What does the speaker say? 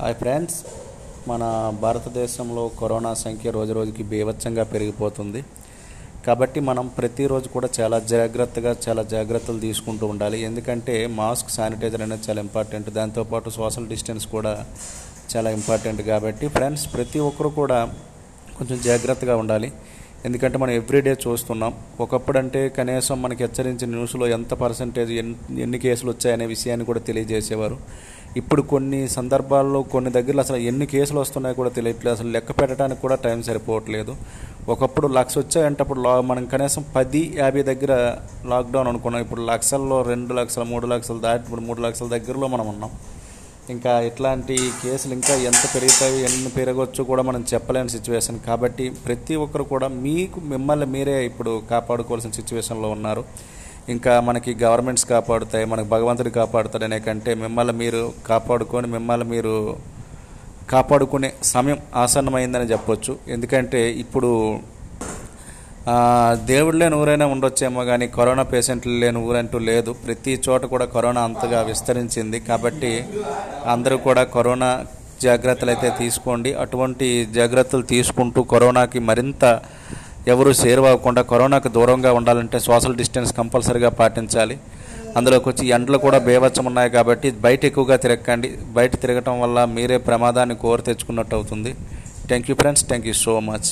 Hi friends మన భారతదేశంలో corona సంఖ్య రోజు రోజుకి బీభత్సంగా పెరిగిపోతుంది. కాబట్టి మనం ప్రతిరోజు కూడా చాలా జాగ్రత్తగా చాలా జాగ్రత్తలు తీసుకుంటూ ఉండాలి. ఎందుకంటే మాస్క్ శానిటైజర్ అనేది చాలా ఇంపార్టెంట్. దాంతోపాటు సోషల్ డిస్టెన్స్ కూడా చాలా ఇంపార్టెంట్ కాబట్టి ఫ్రెండ్స్ ప్రతి ఒక్కరు కూడా కొంచెం జాగ్రత్తగా ఉండాలి. ఎందుకంటే మనం ఎవ్రీడే చూస్తున్నాం. ఒకప్పుడు అంటే కనీసం మనకి హెచ్చరించిన న్యూస్లో ఎంత పర్సంటేజ్ ఎన్ని ఎన్ని కేసులు వచ్చాయనే విషయాన్ని కూడా తెలియజేసేవారు. ఇప్పుడు కొన్ని సందర్భాల్లో కొన్ని దగ్గరలో అసలు ఎన్ని కేసులు వస్తున్నాయో కూడా తెలియట్లేదు. అసలు లెక్క పెట్టడానికి కూడా టైం సరిపోవట్లేదు. ఒకప్పుడు లక్ష వచ్చాయంటే అప్పుడు లా మనం కనీసం పది యాభై దగ్గర లాక్డౌన్ అనుకున్నాం. ఇప్పుడు లక్షల్లో రెండు లక్షలు మూడు లక్షలు దాటి ఇప్పుడు మూడు లక్షల దగ్గరలో మనం ఉన్నాం. ఇంకా ఇట్లాంటి కేసులు ఇంకా ఎంత పెరుగుతాయి ఎన్ని పెరగవచ్చు కూడా మనం చెప్పలేని సిచ్యువేషన్ కాబట్టి ప్రతి ఒక్కరు కూడా మీకు మిమ్మల్ని మీరే ఇప్పుడు కాపాడుకోవాల్సిన సిచ్యువేషన్లో ఉన్నారు. ఇంకా మనకి గవర్నమెంట్స్ కాపాడుతాయి మనకు భగవంతుడు కాపాడుతాడనే కంటే మిమ్మల్ని మీరు కాపాడుకొని మిమ్మల్ని మీరు కాపాడుకునే సమయం ఆసన్నమైందని చెప్పొచ్చు. ఎందుకంటే ఇప్పుడు దేవుడు లేని ఊరైనా ఉండొచ్చేమో కానీ కరోనా పేషెంట్లు లేని ఊరంటూ లేదు. ప్రతి చోట కూడా కరోనా అంతగా విస్తరించింది. కాబట్టి అందరూ కూడా కరోనా జాగ్రత్తలు అయితే తీసుకోండి. అటువంటి జాగ్రత్తలు తీసుకుంటూ కరోనాకి మరింత ఎవరు చేరువవ్వకుండా కరోనాకు దూరంగా ఉండాలంటే సోషల్ డిస్టెన్స్ కంపల్సరీగా పాటించాలి. అందులోకి వచ్చి ఎండలు కూడా బేవచ్చం ఉన్నాయి కాబట్టి బయట ఎక్కువగా తిరగకండి. బయట తిరగటం వల్ల మీరే ప్రమాదాన్ని కోరి తెచ్చుకున్నట్టు అవుతుంది. Thank you friends thank you so much